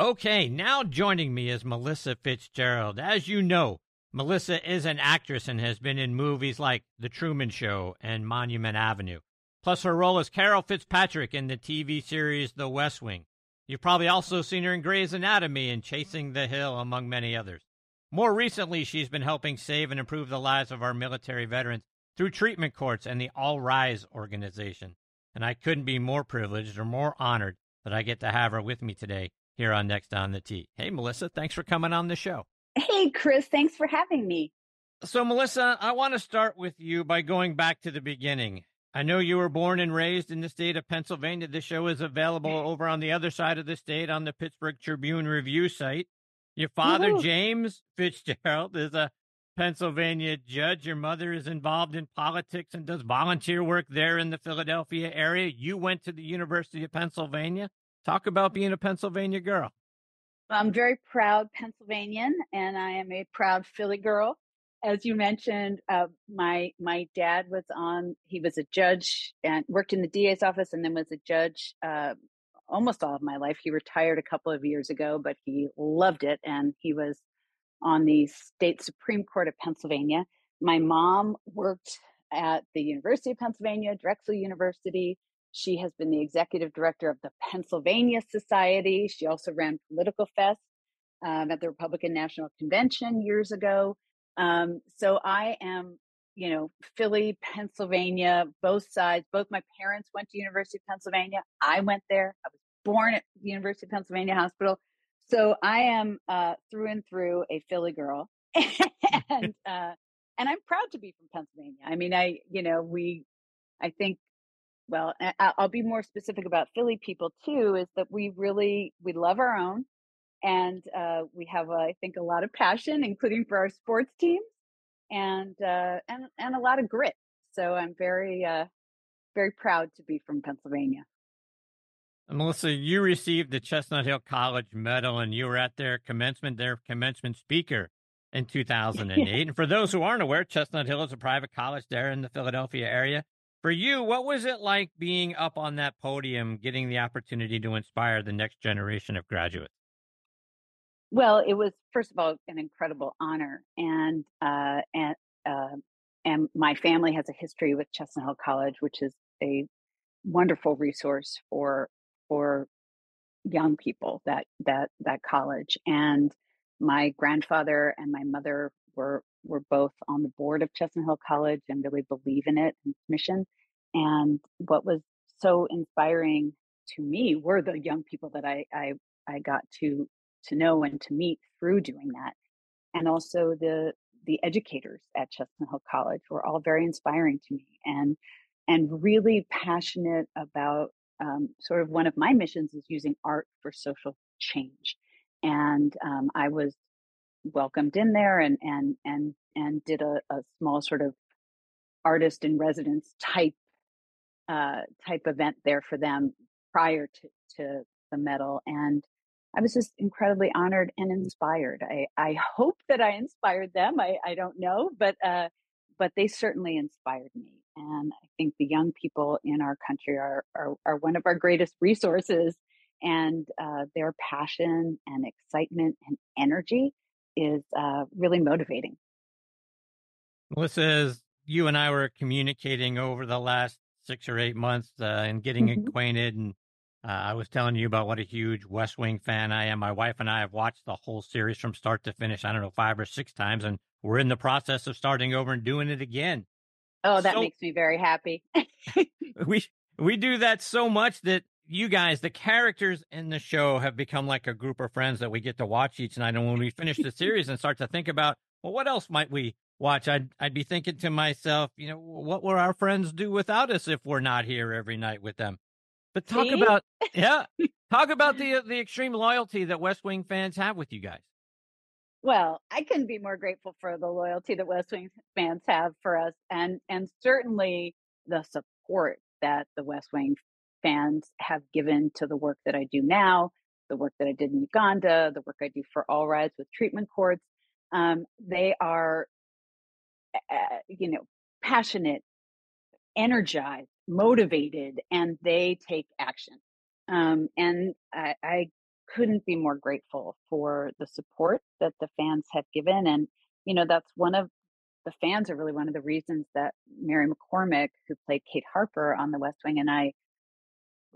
Okay, now joining me is Melissa Fitzgerald. As you know, Melissa is an actress and has been in movies like The Truman Show and Monument Avenue. Plus, her role as Carol Fitzpatrick in the TV series The West Wing. You've probably also seen her in Grey's Anatomy and Chasing the Hill, among many others. More recently, she's been helping save and improve the lives of our military veterans through treatment courts and the All Rise organization. And I couldn't be more privileged or more honored that I get to have her with me today here on Next on the Tee. Hey, Melissa, thanks for coming on the show. Hey, Chris, thanks for having me. So, Melissa, I want to start with you by going back to the beginning. I know you were born and raised in the state of Pennsylvania. This show is available over on the other side of the state on the Pittsburgh Tribune Review site. Your father, Woo-hoo. James Fitzgerald, is a Pennsylvania judge. Your mother is involved in politics and does volunteer work there in the Philadelphia area. You went to the University of Pennsylvania. Talk about being a Pennsylvania girl. I'm very proud Pennsylvanian, and I am a proud Philly girl. As you mentioned, uh, my my dad was on. He was a judge and worked in the DA's office, and then was a judge uh, almost all of my life. He retired a couple of years ago, but he loved it, and he was on the state Supreme Court of Pennsylvania. My mom worked at the University of Pennsylvania, Drexel University. She has been the executive director of the Pennsylvania Society. She also ran Political Fest um, at the Republican National Convention years ago. Um, so I am, you know, Philly, Pennsylvania, both sides. Both my parents went to University of Pennsylvania. I went there. I was born at the University of Pennsylvania Hospital. So I am uh, through and through a Philly girl, and uh, and I'm proud to be from Pennsylvania. I mean, I you know we, I think well, I'll be more specific about Philly people too, is that we really, we love our own and uh, we have, uh, I think, a lot of passion, including for our sports teams and, uh, and, and a lot of grit. So I'm very, uh, very proud to be from Pennsylvania. Melissa, you received the Chestnut Hill College Medal and you were at their commencement, their commencement speaker in 2008. and for those who aren't aware, Chestnut Hill is a private college there in the Philadelphia area. For you, what was it like being up on that podium, getting the opportunity to inspire the next generation of graduates? Well, it was first of all an incredible honor, and uh, and uh, and my family has a history with Chestnut Hill College, which is a wonderful resource for for young people that that that college. And my grandfather and my mother were were both on the board of Chestnut Hill College and really believe in it and its mission. And what was so inspiring to me were the young people that I, I, I got to, to know and to meet through doing that. And also the, the educators at Chestnut Hill College were all very inspiring to me and, and really passionate about um, sort of one of my missions is using art for social change. And um, I was welcomed in there and and and and did a, a small sort of artist in residence type uh, type event there for them prior to, to the medal and I was just incredibly honored and inspired. I, I hope that I inspired them. I, I don't know, but uh, but they certainly inspired me. And I think the young people in our country are are, are one of our greatest resources. And uh, their passion and excitement and energy is uh, really motivating. Melissa, as you and I were communicating over the last six or eight months uh, and getting mm-hmm. acquainted, and uh, I was telling you about what a huge West Wing fan I am. My wife and I have watched the whole series from start to finish. I don't know five or six times, and we're in the process of starting over and doing it again. Oh, that so, makes me very happy. we we do that so much that you guys, the characters in the show have become like a group of friends that we get to watch each night. And when we finish the series and start to think about, well, what else might we watch? I'd, I'd be thinking to myself, you know, what will our friends do without us if we're not here every night with them? But talk See? about yeah, talk about the the extreme loyalty that West Wing fans have with you guys. Well, I couldn't be more grateful for the loyalty that West Wing fans have for us, and and certainly the support that the West Wing fans have given to the work that I do now, the work that I did in Uganda, the work I do for All Rise with treatment courts. Um, they are, uh, you know, passionate, energized, motivated, and they take action. Um, and I, I couldn't be more grateful for the support that the fans have given. And, you know, that's one of the fans are really one of the reasons that Mary McCormack, who played Kate Harper on The West Wing, and I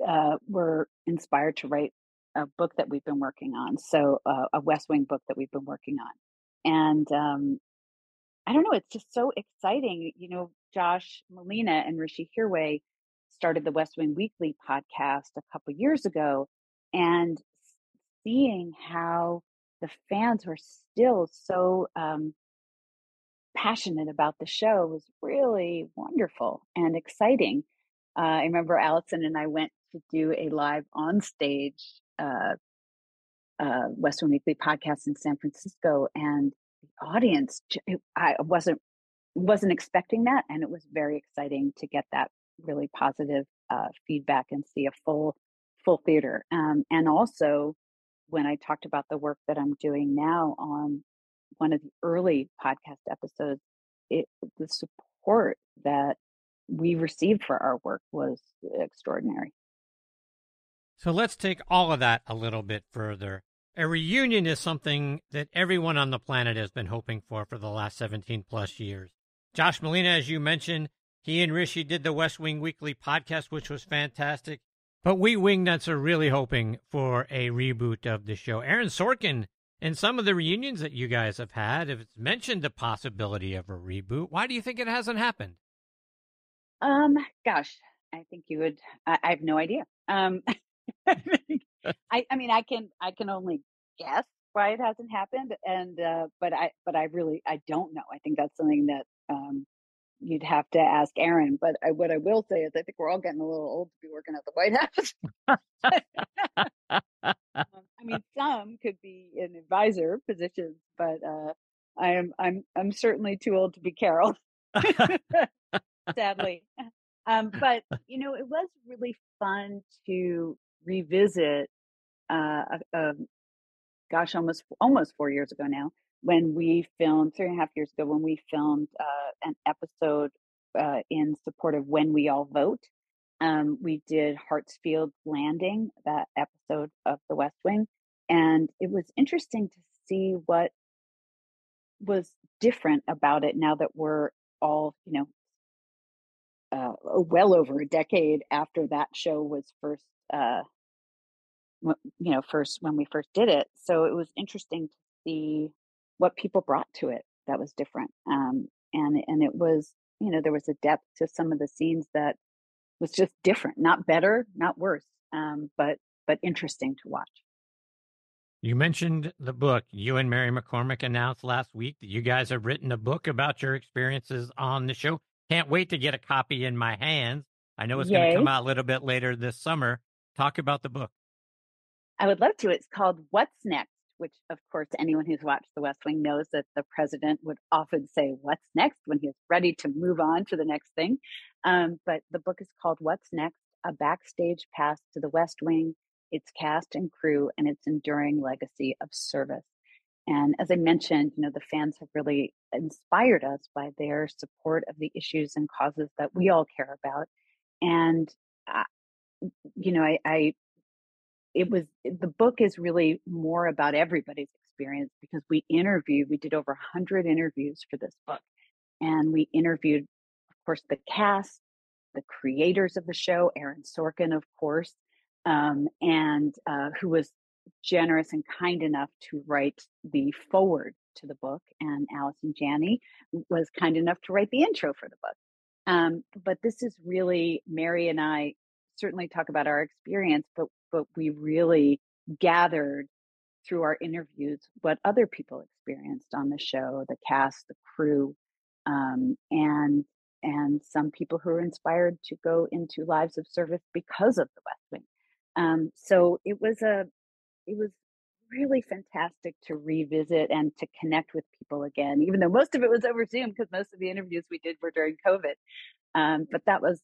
uh, were inspired to write a book that we've been working on. So, uh, a West Wing book that we've been working on. And um, I don't know, it's just so exciting. You know, Josh Malina and Hrishi Hirway started the West Wing Weekly podcast a couple years ago. And seeing how the fans were still so um, passionate about the show was really wonderful and exciting. Uh, I remember Allison and I went to do a live on stage uh, uh, West Wing Weekly podcast in San Francisco, and the audience, I wasn't wasn't expecting that, and it was very exciting to get that really positive uh, feedback and see a full full theater. Um, and also, when I talked about the work that I'm doing now on one of the early podcast episodes, it the support that we received for our work was extraordinary. So let's take all of that a little bit further. A reunion is something that everyone on the planet has been hoping for for the last 17 plus years. Josh Malina, as you mentioned, he and Hrishi did the West Wing Weekly podcast, which was fantastic. But we wingnuts are really hoping for a reboot of the show. Aaron Sorkin, in some of the reunions that you guys have had, have mentioned the possibility of a reboot. Why do you think it hasn't happened? Um, gosh, I think you would. I, I have no idea. Um, I, I mean, I can, I can only guess why it hasn't happened, and uh, but I, but I really, I don't know. I think that's something that um, you'd have to ask Aaron. But I, what I will say is, I think we're all getting a little old to be working at the White House. um, I mean, some could be in advisor positions, but uh, I am, I'm, I'm certainly too old to be Carol. Sadly. Um, but you know, it was really fun to revisit. Uh, um, gosh, almost almost four years ago now, when we filmed three and a half years ago, when we filmed uh, an episode uh, in support of When We All Vote. Um, we did Hartsfield Landing, that episode of The West Wing, and it was interesting to see what was different about it now that we're all, you know, uh, well over a decade after that show was first, uh, you know, first when we first did it. So it was interesting to see what people brought to it that was different, um, and and it was, you know, there was a depth to some of the scenes that was just different, not better, not worse, um, but but interesting to watch. You mentioned the book. You and Mary McCormack announced last week that you guys have written a book about your experiences on the show. Can't wait to get a copy in my hands. I know it's going to come out a little bit later this summer. Talk about the book. I would love to. It's called What's Next, which, of course, anyone who's watched The West Wing knows that the president would often say, What's next when he's ready to move on to the next thing. Um, but the book is called What's Next A Backstage Pass to the West Wing, its cast and crew, and its enduring legacy of service. And as I mentioned, you know, the fans have really inspired us by their support of the issues and causes that we all care about. And, uh, you know, I, I, it was, the book is really more about everybody's experience because we interviewed, we did over 100 interviews for this book. And we interviewed, of course, the cast, the creators of the show, Aaron Sorkin, of course, um, and uh, who was generous and kind enough to write the forward to the book, and Allison Janney was kind enough to write the intro for the book. Um, but this is really Mary and I certainly talk about our experience, but but we really gathered through our interviews what other people experienced on the show, the cast, the crew, um, and and some people who are inspired to go into lives of service because of the West Wing. Um, so it was a, it was really fantastic to revisit and to connect with people again, even though most of it was over Zoom because most of the interviews we did were during COVID. Um, but that was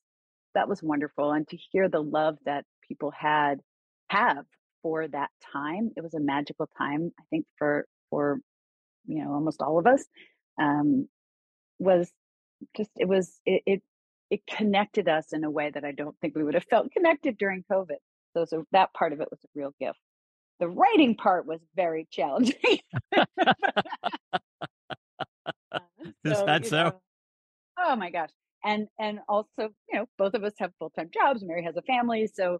that was wonderful, and to hear the love that people had have for that time, it was a magical time. I think for for you know almost all of us um, was just it was it, it it connected us in a way that I don't think we would have felt connected during COVID. So, so that part of it was a real gift. The writing part was very challenging. Is so, that so? Know, oh my gosh. And and also, you know, both of us have full time jobs. Mary has a family, so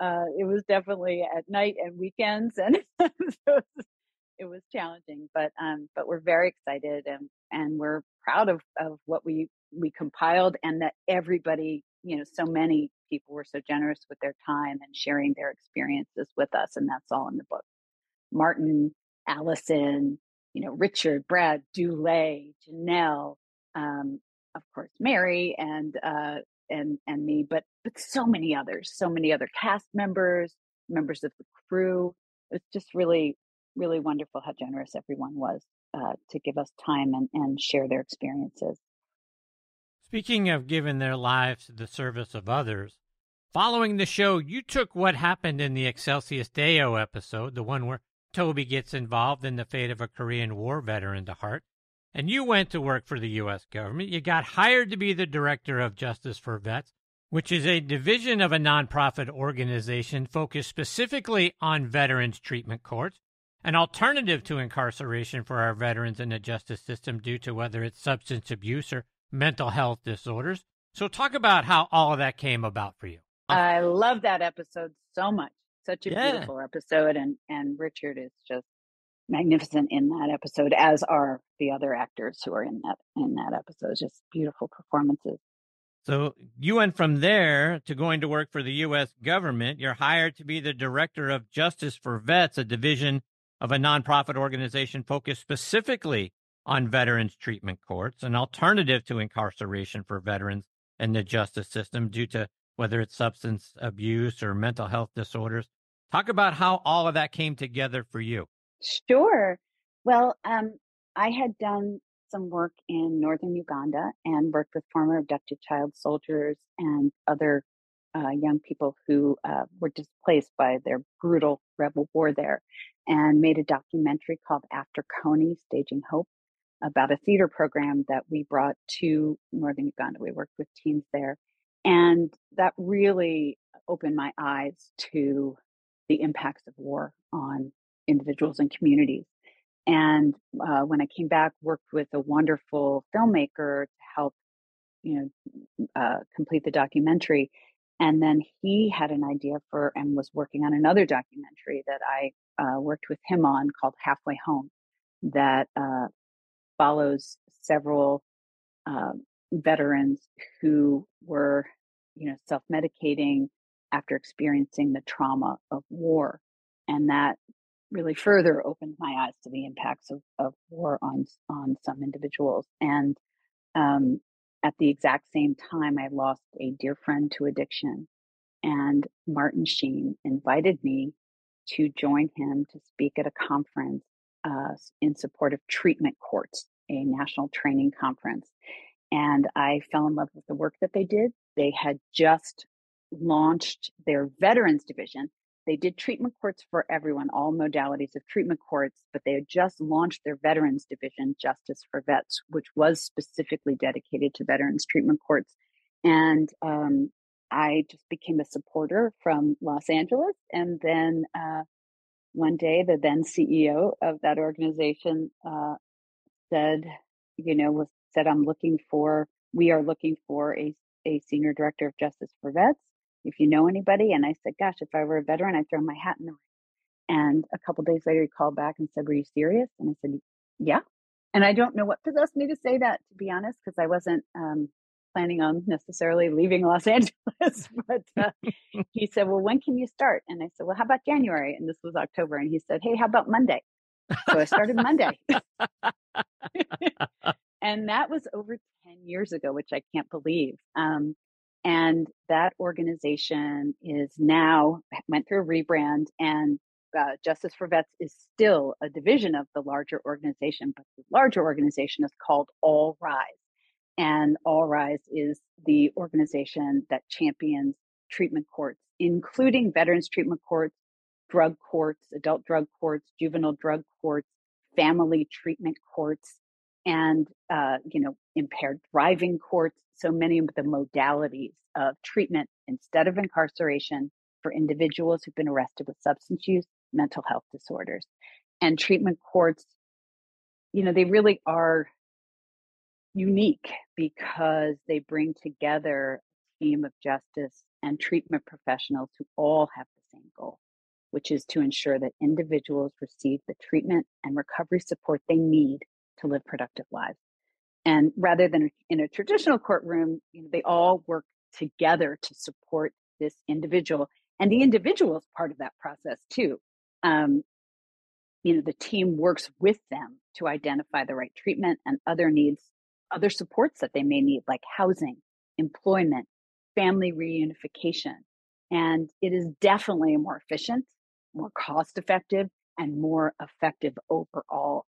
uh, it was definitely at night and weekends, and it was challenging. But um, but we're very excited, and and we're proud of of what we we compiled, and that everybody, you know, so many people were so generous with their time and sharing their experiences with us. And that's all in the book. Martin, Allison, you know, Richard, Brad, Dulé, Janelle, um, of course, Mary and, uh, and, and me, but, but so many others, so many other cast members, members of the crew. It's just really, really wonderful how generous everyone was uh, to give us time and, and share their experiences. Speaking of giving their lives to the service of others, following the show, you took what happened in the Excelsis Deo episode, the one where Toby gets involved in the fate of a Korean War veteran to heart, and you went to work for the U.S. government. You got hired to be the director of Justice for Vets, which is a division of a nonprofit organization focused specifically on veterans treatment courts, an alternative to incarceration for our veterans in the justice system due to whether it's substance abuse or mental health disorders. So, talk about how all of that came about for you. I love that episode so much. Such a yeah. beautiful episode, and and Richard is just magnificent in that episode, as are the other actors who are in that in that episode. Just beautiful performances. So you went from there to going to work for the U.S. government. You're hired to be the director of Justice for Vets, a division of a nonprofit organization focused specifically on veterans treatment courts, an alternative to incarceration for veterans in the justice system due to whether it's substance abuse or mental health disorders. Talk about how all of that came together for you. Sure. Well, um, I had done some work in northern Uganda and worked with former abducted child soldiers and other uh, young people who uh, were displaced by their brutal rebel war there and made a documentary called After Kony Staging Hope about a theater program that we brought to northern Uganda. We worked with teens there. And that really opened my eyes to the impacts of war on individuals and communities. And uh, when I came back, worked with a wonderful filmmaker to help, you know, uh, complete the documentary. And then he had an idea for and was working on another documentary that I uh, worked with him on called Halfway Home, that uh, follows several um, veterans who were, you know, self-medicating after experiencing the trauma of war, and that really further opened my eyes to the impacts of, of war on on some individuals. And um, at the exact same time, I lost a dear friend to addiction, and Martin Sheen invited me to join him to speak at a conference uh, in support of treatment courts, a national training conference. And I fell in love with the work that they did. They had just launched their veterans division. They did treatment courts for everyone, all modalities of treatment courts, but they had just launched their veterans division, Justice for Vets, which was specifically dedicated to veterans treatment courts. And um, I just became a supporter from Los Angeles. And then uh, one day the then CEO of that organization uh, said, you know, was said, I'm looking for, we are looking for a, a senior director of justice for vets. If you know anybody, and I said, gosh, if I were a veteran, I'd throw my hat in the ring. And a couple days later, he called back and said, Were you serious? And I said, Yeah. And I don't know what possessed me to say that, to be honest, because I wasn't um, planning on necessarily leaving Los Angeles. but uh, he said, Well, when can you start? And I said, Well, how about January? And this was October. And he said, Hey, how about Monday? So I started Monday. and that was over 10 years ago, which I can't believe. Um, and that organization is now went through a rebrand and uh, Justice for Vets is still a division of the larger organization, but the larger organization is called All Rise. And All Rise is the organization that champions treatment courts, including veterans treatment courts, drug courts, adult drug courts, juvenile drug courts, family treatment courts, and uh, you know impaired driving courts. So many of the modalities of treatment instead of incarceration for individuals who've been arrested with substance use, mental health disorders, and treatment courts. You know they really are unique because they bring together a team of justice and treatment professionals who all have the same goal, which is to ensure that individuals receive the treatment and recovery support they need to live productive lives. And rather than in a traditional courtroom, you know, they all work together to support this individual. And the individual is part of that process too. Um, you know, the team works with them to identify the right treatment and other needs, other supports that they may need, like housing, employment, family reunification. And it is definitely more efficient, more cost effective, and more effective overall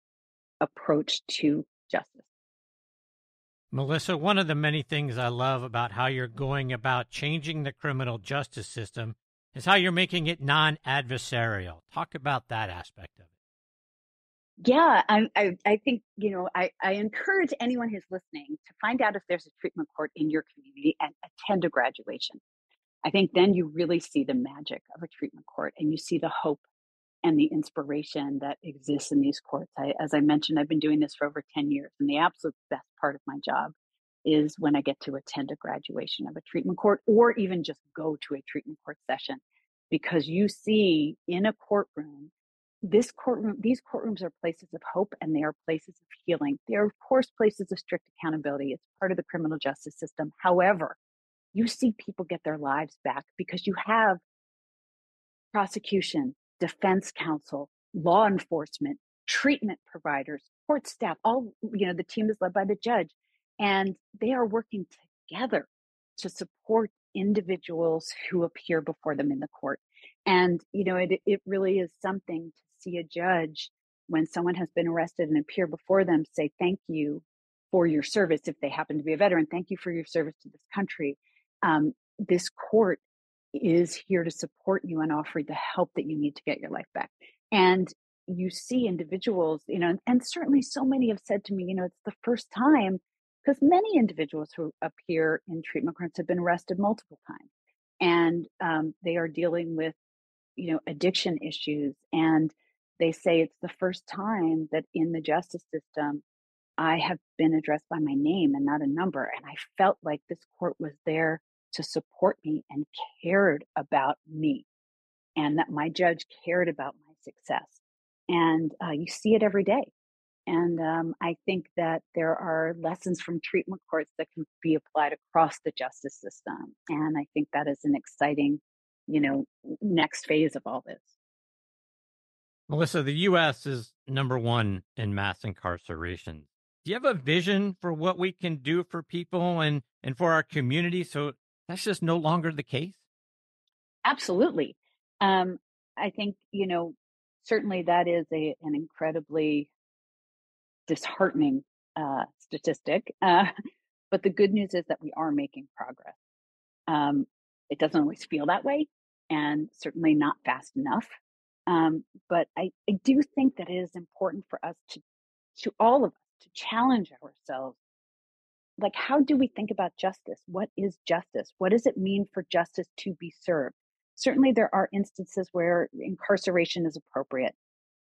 approach to justice. Melissa, one of the many things I love about how you're going about changing the criminal justice system is how you're making it non adversarial. Talk about that aspect of it. Yeah, I, I, I, think, you know, I, I encourage anyone who's listening to find out if there's a treatment court in your community and attend a graduation. I think then you really see the magic of a treatment court and you see the hope and the inspiration that exists in these courts. I, as I mentioned, I've been doing this for over 10 years, and the absolute best part of my job is when I get to attend a graduation of a treatment court or even just go to a treatment court session because you see in a courtroom this courtroom these courtrooms are places of hope and they are places of healing. They are of course places of strict accountability. It's part of the criminal justice system. However you see people get their lives back because you have prosecution defense counsel, law enforcement, treatment providers, court staff, all, you know, the team is led by the judge. And they are working together to support individuals who appear before them in the court. And, you know, it, it really is something to see a judge when someone has been arrested and appear before them say, thank you for your service. If they happen to be a veteran, thank you for your service to this country. Um, this court is here to support you and offer the help that you need to get your life back. And you see individuals, you know, and certainly so many have said to me, you know, it's the first time because many individuals who appear in treatment courts have been arrested multiple times and um, they are dealing with, you know, addiction issues. And they say it's the first time that in the justice system, I have been addressed by my name and not a number. And I felt like this court was there to support me and cared about me and that my judge cared about my success. And uh, you see it every day. And um, I think that there are lessons from treatment courts that can be applied across the justice system. And I think that is an exciting, you know, next phase of all this. Melissa, the U.S. is number one in mass incarceration. Do you have a vision for what we can do for people and, and for our community so that's just no longer the case? Absolutely. Um, I think, you know, certainly that is a, an incredibly disheartening uh, statistic. Uh, but the good news is that we are making progress. Um, it doesn't always feel that way, and certainly not fast enough. Um, but I, I do think that it is important for us to, to all of us, to challenge ourselves like how do we think about justice? What is justice? What does it mean for justice to be served? Certainly there are instances where incarceration is appropriate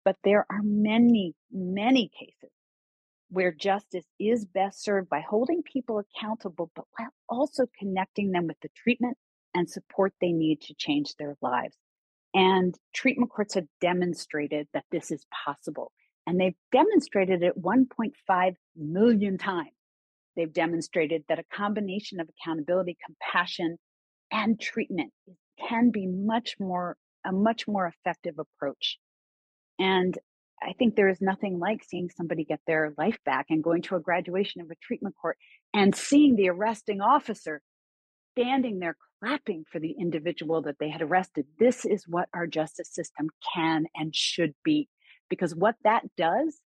but there are many many cases where justice is best served by holding people accountable but while also connecting them with the treatment and support they need to change their lives. And treatment courts have demonstrated that this is possible and they've demonstrated it 1.5 million times They've demonstrated that a combination of accountability, compassion, and treatment can be much more a much more effective approach. And I think there is nothing like seeing somebody get their life back and going to a graduation of a treatment court and seeing the arresting officer standing there clapping for the individual that they had arrested. This is what our justice system can and should be. Because what that does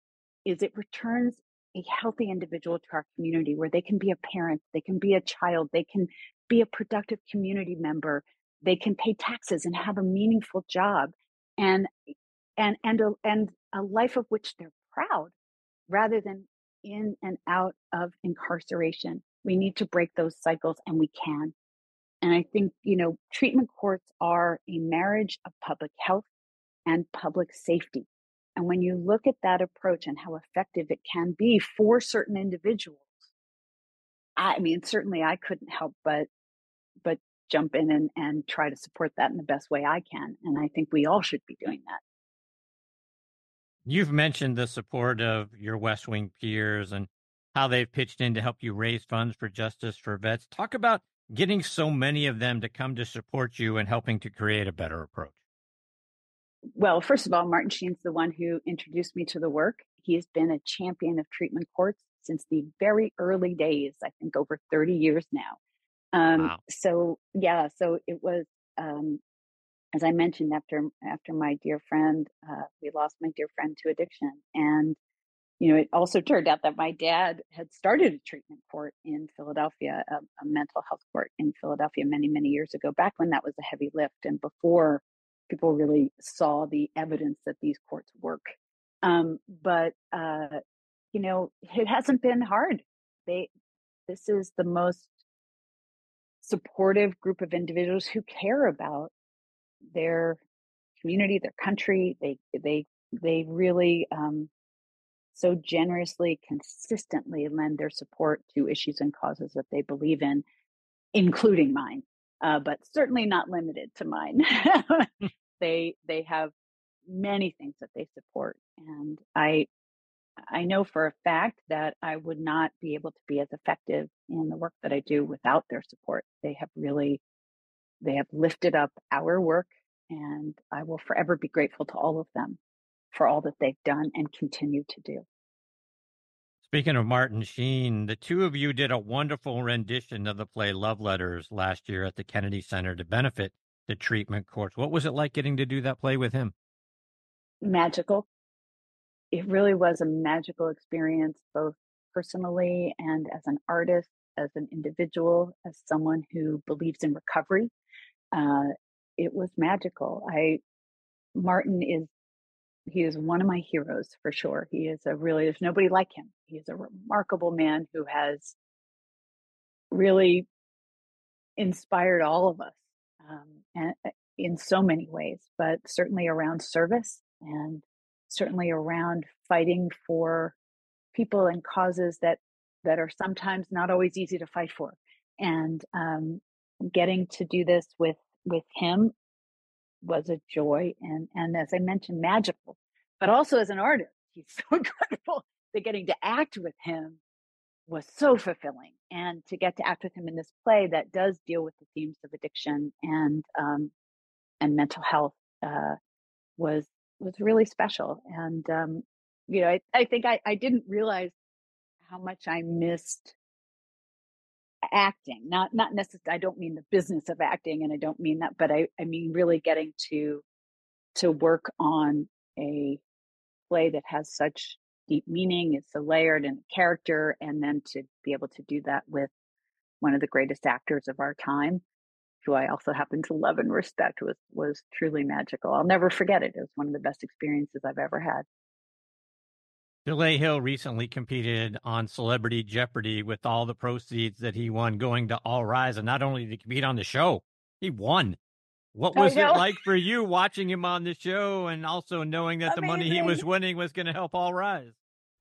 is it returns a healthy individual to our community where they can be a parent, they can be a child, they can be a productive community member, they can pay taxes and have a meaningful job and and and a, and a life of which they're proud rather than in and out of incarceration. We need to break those cycles and we can. And I think, you know, treatment courts are a marriage of public health and public safety. And when you look at that approach and how effective it can be for certain individuals, I mean, certainly I couldn't help but but jump in and, and try to support that in the best way I can. And I think we all should be doing that. You've mentioned the support of your West Wing peers and how they've pitched in to help you raise funds for justice for vets. Talk about getting so many of them to come to support you and helping to create a better approach. Well, first of all, Martin Sheen's the one who introduced me to the work. He has been a champion of treatment courts since the very early days, I think over 30 years now. Um, wow. So yeah, so it was um, as I mentioned after after my dear friend, uh, we lost my dear friend to addiction, and you know it also turned out that my dad had started a treatment court in Philadelphia, a, a mental health court in Philadelphia many many years ago, back when that was a heavy lift, and before people really saw the evidence that these courts work. Um, but uh, you know, it hasn't been hard. They this is the most supportive group of individuals who care about their community, their country. They they they really um, so generously, consistently lend their support to issues and causes that they believe in, including mine, uh, but certainly not limited to mine. they they have many things that they support, and I I know for a fact that I would not be able to be as effective in the work that I do without their support. They have really, they have lifted up our work, and I will forever be grateful to all of them for all that they've done and continue to do. Speaking of Martin Sheen, the two of you did a wonderful rendition of the play Love Letters last year at the Kennedy Center to benefit the treatment courts. What was it like getting to do that play with him? Magical it really was a magical experience, both personally and as an artist, as an individual, as someone who believes in recovery. Uh, it was magical. I, Martin is, he is one of my heroes for sure. He is a really, there's nobody like him. He is a remarkable man who has really inspired all of us um, and, uh, in so many ways, but certainly around service and certainly around fighting for people and causes that that are sometimes not always easy to fight for and um, getting to do this with with him was a joy and and as i mentioned magical but also as an artist he's so incredible that getting to act with him was so fulfilling and to get to act with him in this play that does deal with the themes of addiction and um, and mental health uh, was was really special. And, um, you know, I, I think I, I didn't realize how much I missed acting not not necessarily i don't mean the business of acting and i don't mean that but i i mean really getting to to work on a play that has such deep meaning it's so layered and character and then to be able to do that with one of the greatest actors of our time who I also happen to love and respect, was was truly magical. I'll never forget it. It was one of the best experiences I've ever had. Dulé Hill recently competed on Celebrity Jeopardy with all the proceeds that he won going to All Rise, and not only did he compete on the show, he won. What was it like for you watching him on the show and also knowing that amazing. the money he was winning was going to help All Rise?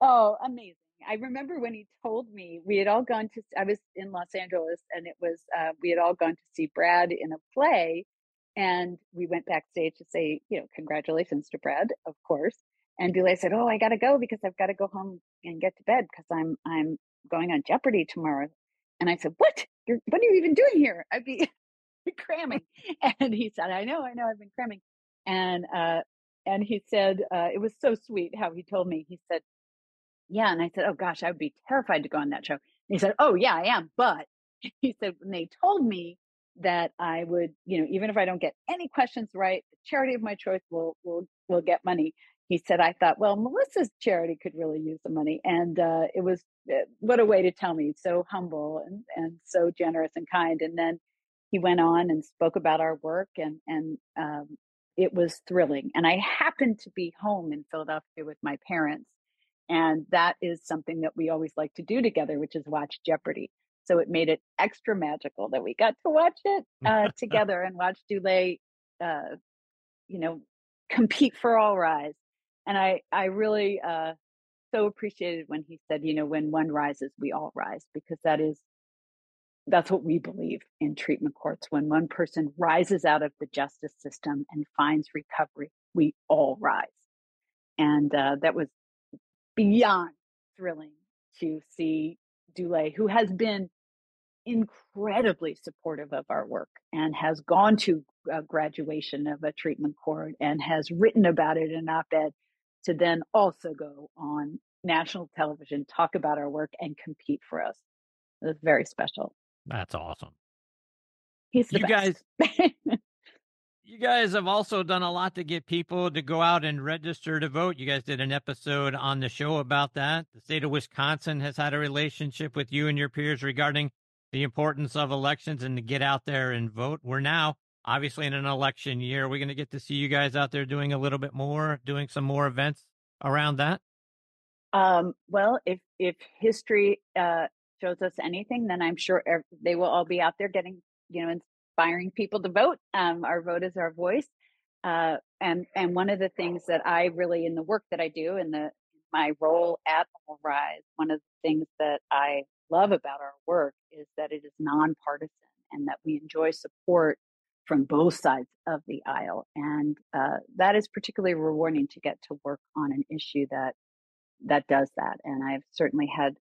Oh, amazing. I remember when he told me we had all gone to, I was in Los Angeles and it was, uh, we had all gone to see Brad in a play. And we went backstage to say, you know, congratulations to Brad, of course. And Dulé said, Oh, I got to go because I've got to go home and get to bed because I'm, I'm going on Jeopardy tomorrow. And I said, What? You're, what are you even doing here? I'd be cramming. and he said, I know, I know, I've been cramming. And, uh, and he said uh, it was so sweet how he told me. He said, "Yeah," and I said, "Oh gosh, I would be terrified to go on that show." And he said, "Oh yeah, I am," but he said when they told me that I would, you know, even if I don't get any questions right, the charity of my choice will will will get money. He said, I thought, well, Melissa's charity could really use the money, and uh, it was uh, what a way to tell me, so humble and and so generous and kind. And then he went on and spoke about our work, and and um, it was thrilling. And I happened to be home in Philadelphia with my parents, and that is something that we always like to do together, which is watch Jeopardy. So it made it extra magical that we got to watch it uh, together and watch Dulé, uh, you know, compete for All Rise. And I, I really uh, so appreciated when he said, you know, when one rises, we all rise, because that is, that's what we believe in treatment courts. When one person rises out of the justice system and finds recovery, we all rise. And uh, that was beyond thrilling to see Dulé, who has been incredibly supportive of our work and has gone to a graduation of a treatment court and has written about it in op-ed to then also go on national television talk about our work and compete for us. It was very special. That's awesome. He's the you best. guys you guys have also done a lot to get people to go out and register to vote. You guys did an episode on the show about that. The state of wisconsin has had a relationship with you and your peers regarding the importance of elections and to get out there and vote. We're now obviously in an election year. We're going to get to see you guys out there doing a little bit more, doing some more events around that. Um, well, if if history uh, shows us anything, then I'm sure they will all be out there getting, you know, inspiring people to vote. Um, our vote is our voice. Uh, and and one of the things that I really in the work that I do in the my role at All Rise, one of the things that I love about our work is that it is nonpartisan and that we enjoy support from both sides of the aisle. And uh, that is particularly rewarding to get to work on an issue that that does that. And I've certainly had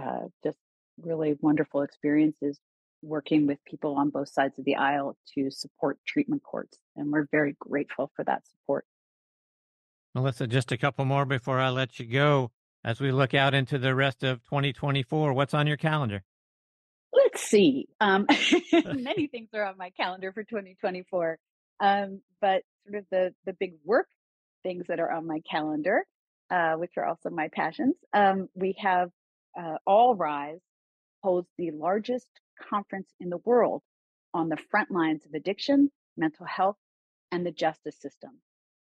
uh, just really wonderful experiences working with people on both sides of the aisle to support treatment courts. And we're very grateful for that support. Melissa, just a couple more before I let you go as we look out into the rest of 2024? What's on your calendar? Let's see. Um, many things are on my calendar for 2024, um, but sort of the the big work things that are on my calendar, uh, which are also my passions. Um, we have uh, All Rise holds the largest conference in the world on the front lines of addiction, mental health, and the justice system.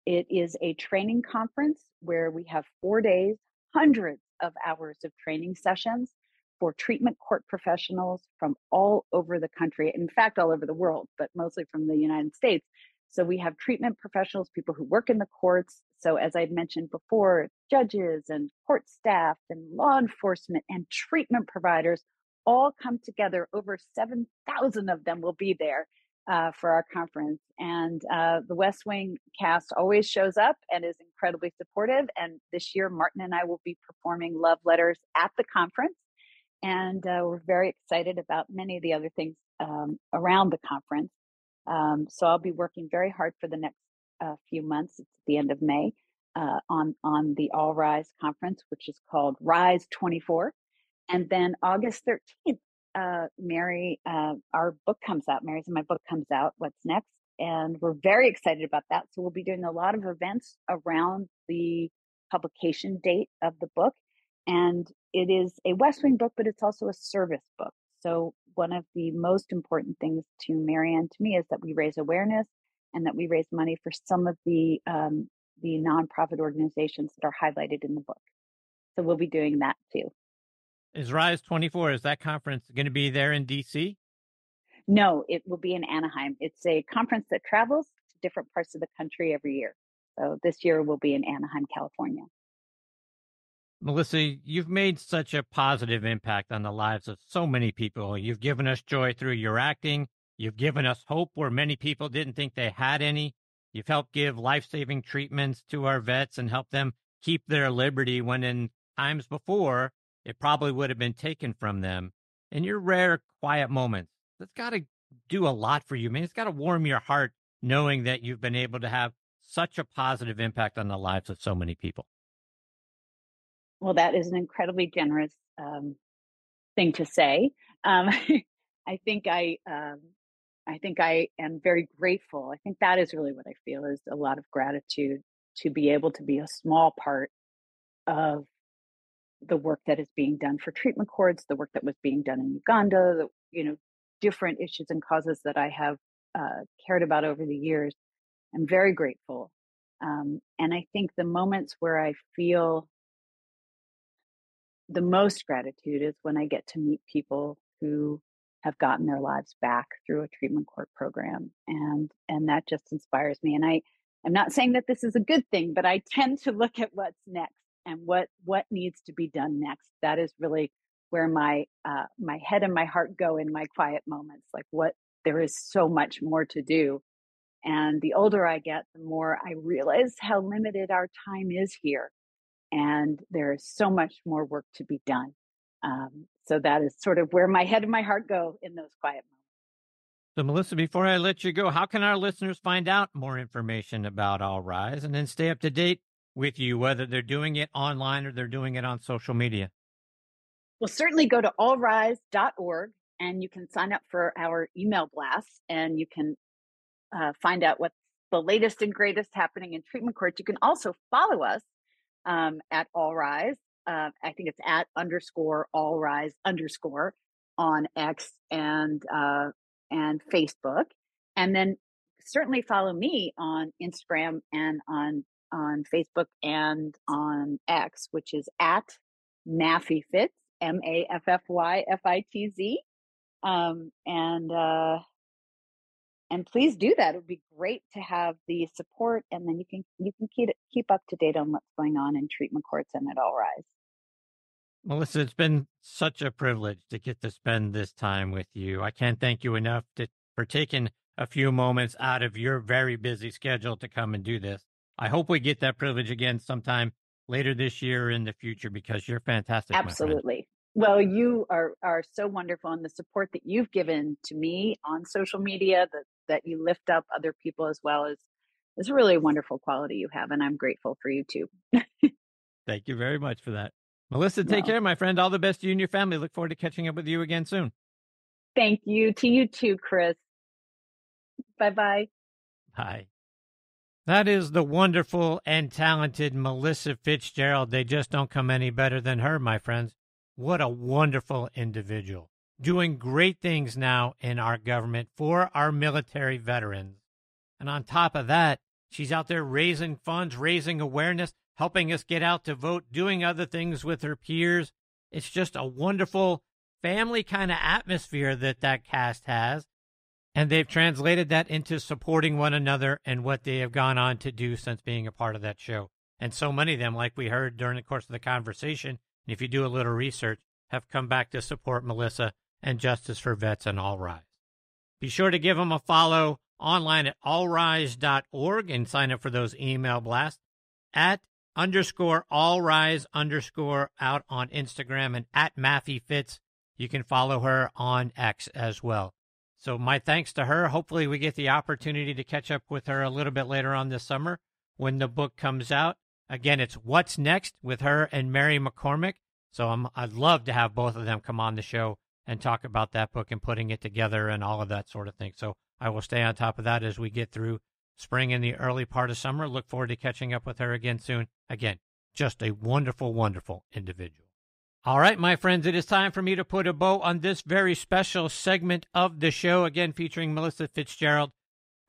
It is a training conference where we have four days hundreds of hours of training sessions for treatment court professionals from all over the country, in fact, all over the world, but mostly from the United States. So we have treatment professionals, people who work in the courts. So, as I mentioned before, judges and court staff and law enforcement and treatment providers all come together. Over 7,000 of them will be there uh, for our conference. And uh, the West Wing cast always shows up and is incredibly supportive. And this year, Martin and I will be performing love letters at the conference. And uh, we're very excited about many of the other things um, around the conference. Um, so I'll be working very hard for the next uh, few months. It's the end of May uh, on on the All Rise conference, which is called Rise 24. And then August 13th, uh, Mary, uh, our book comes out. Mary's and my book comes out. What's next? And we're very excited about that. So we'll be doing a lot of events around the publication date of the book. And it is a West Wing book, but it's also a service book. So one of the most important things to Marianne to me is that we raise awareness and that we raise money for some of the um, the nonprofit organizations that are highlighted in the book. So we'll be doing that too. Is Rise 24, is that conference going to be there in DC? No, it will be in Anaheim. It's a conference that travels to different parts of the country every year. So this year will be in Anaheim, California. Melissa, you've made such a positive impact on the lives of so many people. You've given us joy through your acting. You've given us hope where many people didn't think they had any. You've helped give life saving treatments to our vets and help them keep their liberty when in times before it probably would have been taken from them. In your rare, quiet moments, that's got to do a lot for you, man. It's got to warm your heart knowing that you've been able to have such a positive impact on the lives of so many people. Well, that is an incredibly generous um, thing to say. Um, I think I, um, I think I am very grateful. I think that is really what I feel is a lot of gratitude to be able to be a small part of the work that is being done for treatment courts, the work that was being done in Uganda, the you know different issues and causes that I have uh, cared about over the years. I'm very grateful, um, and I think the moments where I feel the most gratitude is when I get to meet people who have gotten their lives back through a treatment court program, and and that just inspires me. And I I'm not saying that this is a good thing, but I tend to look at what's next and what what needs to be done next that is really where my uh, my head and my heart go in my quiet moments like what there is so much more to do and the older i get the more i realize how limited our time is here and there is so much more work to be done um, so that is sort of where my head and my heart go in those quiet moments so, Melissa, before I let you go, how can our listeners find out more information about All Rise and then stay up to date with you, whether they're doing it online or they're doing it on social media? Well, certainly go to allrise.org and you can sign up for our email blast and you can uh, find out what's the latest and greatest happening in treatment courts. You can also follow us um, at All Rise. Uh, I think it's at underscore All Rise underscore on X and uh, and Facebook, and then certainly follow me on Instagram and on on Facebook and on X, which is at Maffy Fitz, M A F F Y F I T Z. Um, and uh, and please do that. It would be great to have the support, and then you can you can keep keep up to date on what's going on in treatment courts and at All Rise. Melissa, it's been such a privilege to get to spend this time with you. I can't thank you enough to, for taking a few moments out of your very busy schedule to come and do this. I hope we get that privilege again sometime later this year or in the future because you're fantastic. Absolutely. Well, you are are so wonderful, and the support that you've given to me on social media, that that you lift up other people as well, is is really a wonderful quality you have, and I'm grateful for you too. Thank you very much for that, Melissa. Take well, care, my friend. All the best to you and your family. Look forward to catching up with you again soon. Thank you to you too, Chris. Bye bye. Bye. That is the wonderful and talented Melissa Fitzgerald. They just don't come any better than her, my friends. What a wonderful individual. Doing great things now in our government for our military veterans. And on top of that, she's out there raising funds, raising awareness, helping us get out to vote, doing other things with her peers. It's just a wonderful family kind of atmosphere that that cast has. And they've translated that into supporting one another and what they have gone on to do since being a part of that show. And so many of them, like we heard during the course of the conversation, and if you do a little research, have come back to support Melissa and Justice for Vets and All Rise. Be sure to give them a follow online at allrise.org and sign up for those email blasts at underscore allrise underscore out on Instagram and at Maffy Fitz. You can follow her on X as well. So my thanks to her. Hopefully we get the opportunity to catch up with her a little bit later on this summer when the book comes out. Again, it's What's Next with her and Mary McCormack. So I'm, I'd love to have both of them come on the show and talk about that book and putting it together and all of that sort of thing. So I will stay on top of that as we get through spring and the early part of summer. Look forward to catching up with her again soon. Again, just a wonderful, wonderful individual. All right, my friends, it is time for me to put a bow on this very special segment of the show, again featuring Melissa Fitzgerald.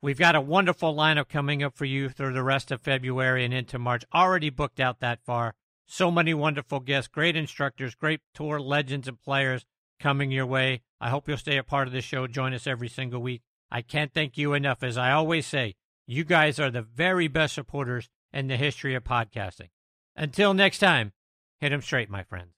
We've got a wonderful lineup coming up for you through the rest of February and into March, already booked out that far. So many wonderful guests, great instructors, great tour legends and players coming your way. I hope you'll stay a part of the show. Join us every single week. I can't thank you enough. As I always say, you guys are the very best supporters in the history of podcasting. Until next time, hit 'em straight, my friends.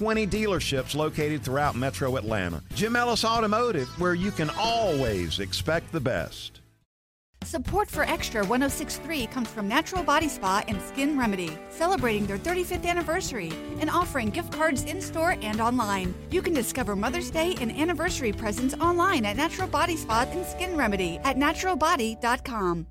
20 dealerships located throughout metro Atlanta. Jim Ellis Automotive, where you can always expect the best. Support for Extra 1063 comes from Natural Body Spa and Skin Remedy, celebrating their 35th anniversary and offering gift cards in store and online. You can discover Mother's Day and anniversary presents online at Natural Body Spa and Skin Remedy at naturalbody.com.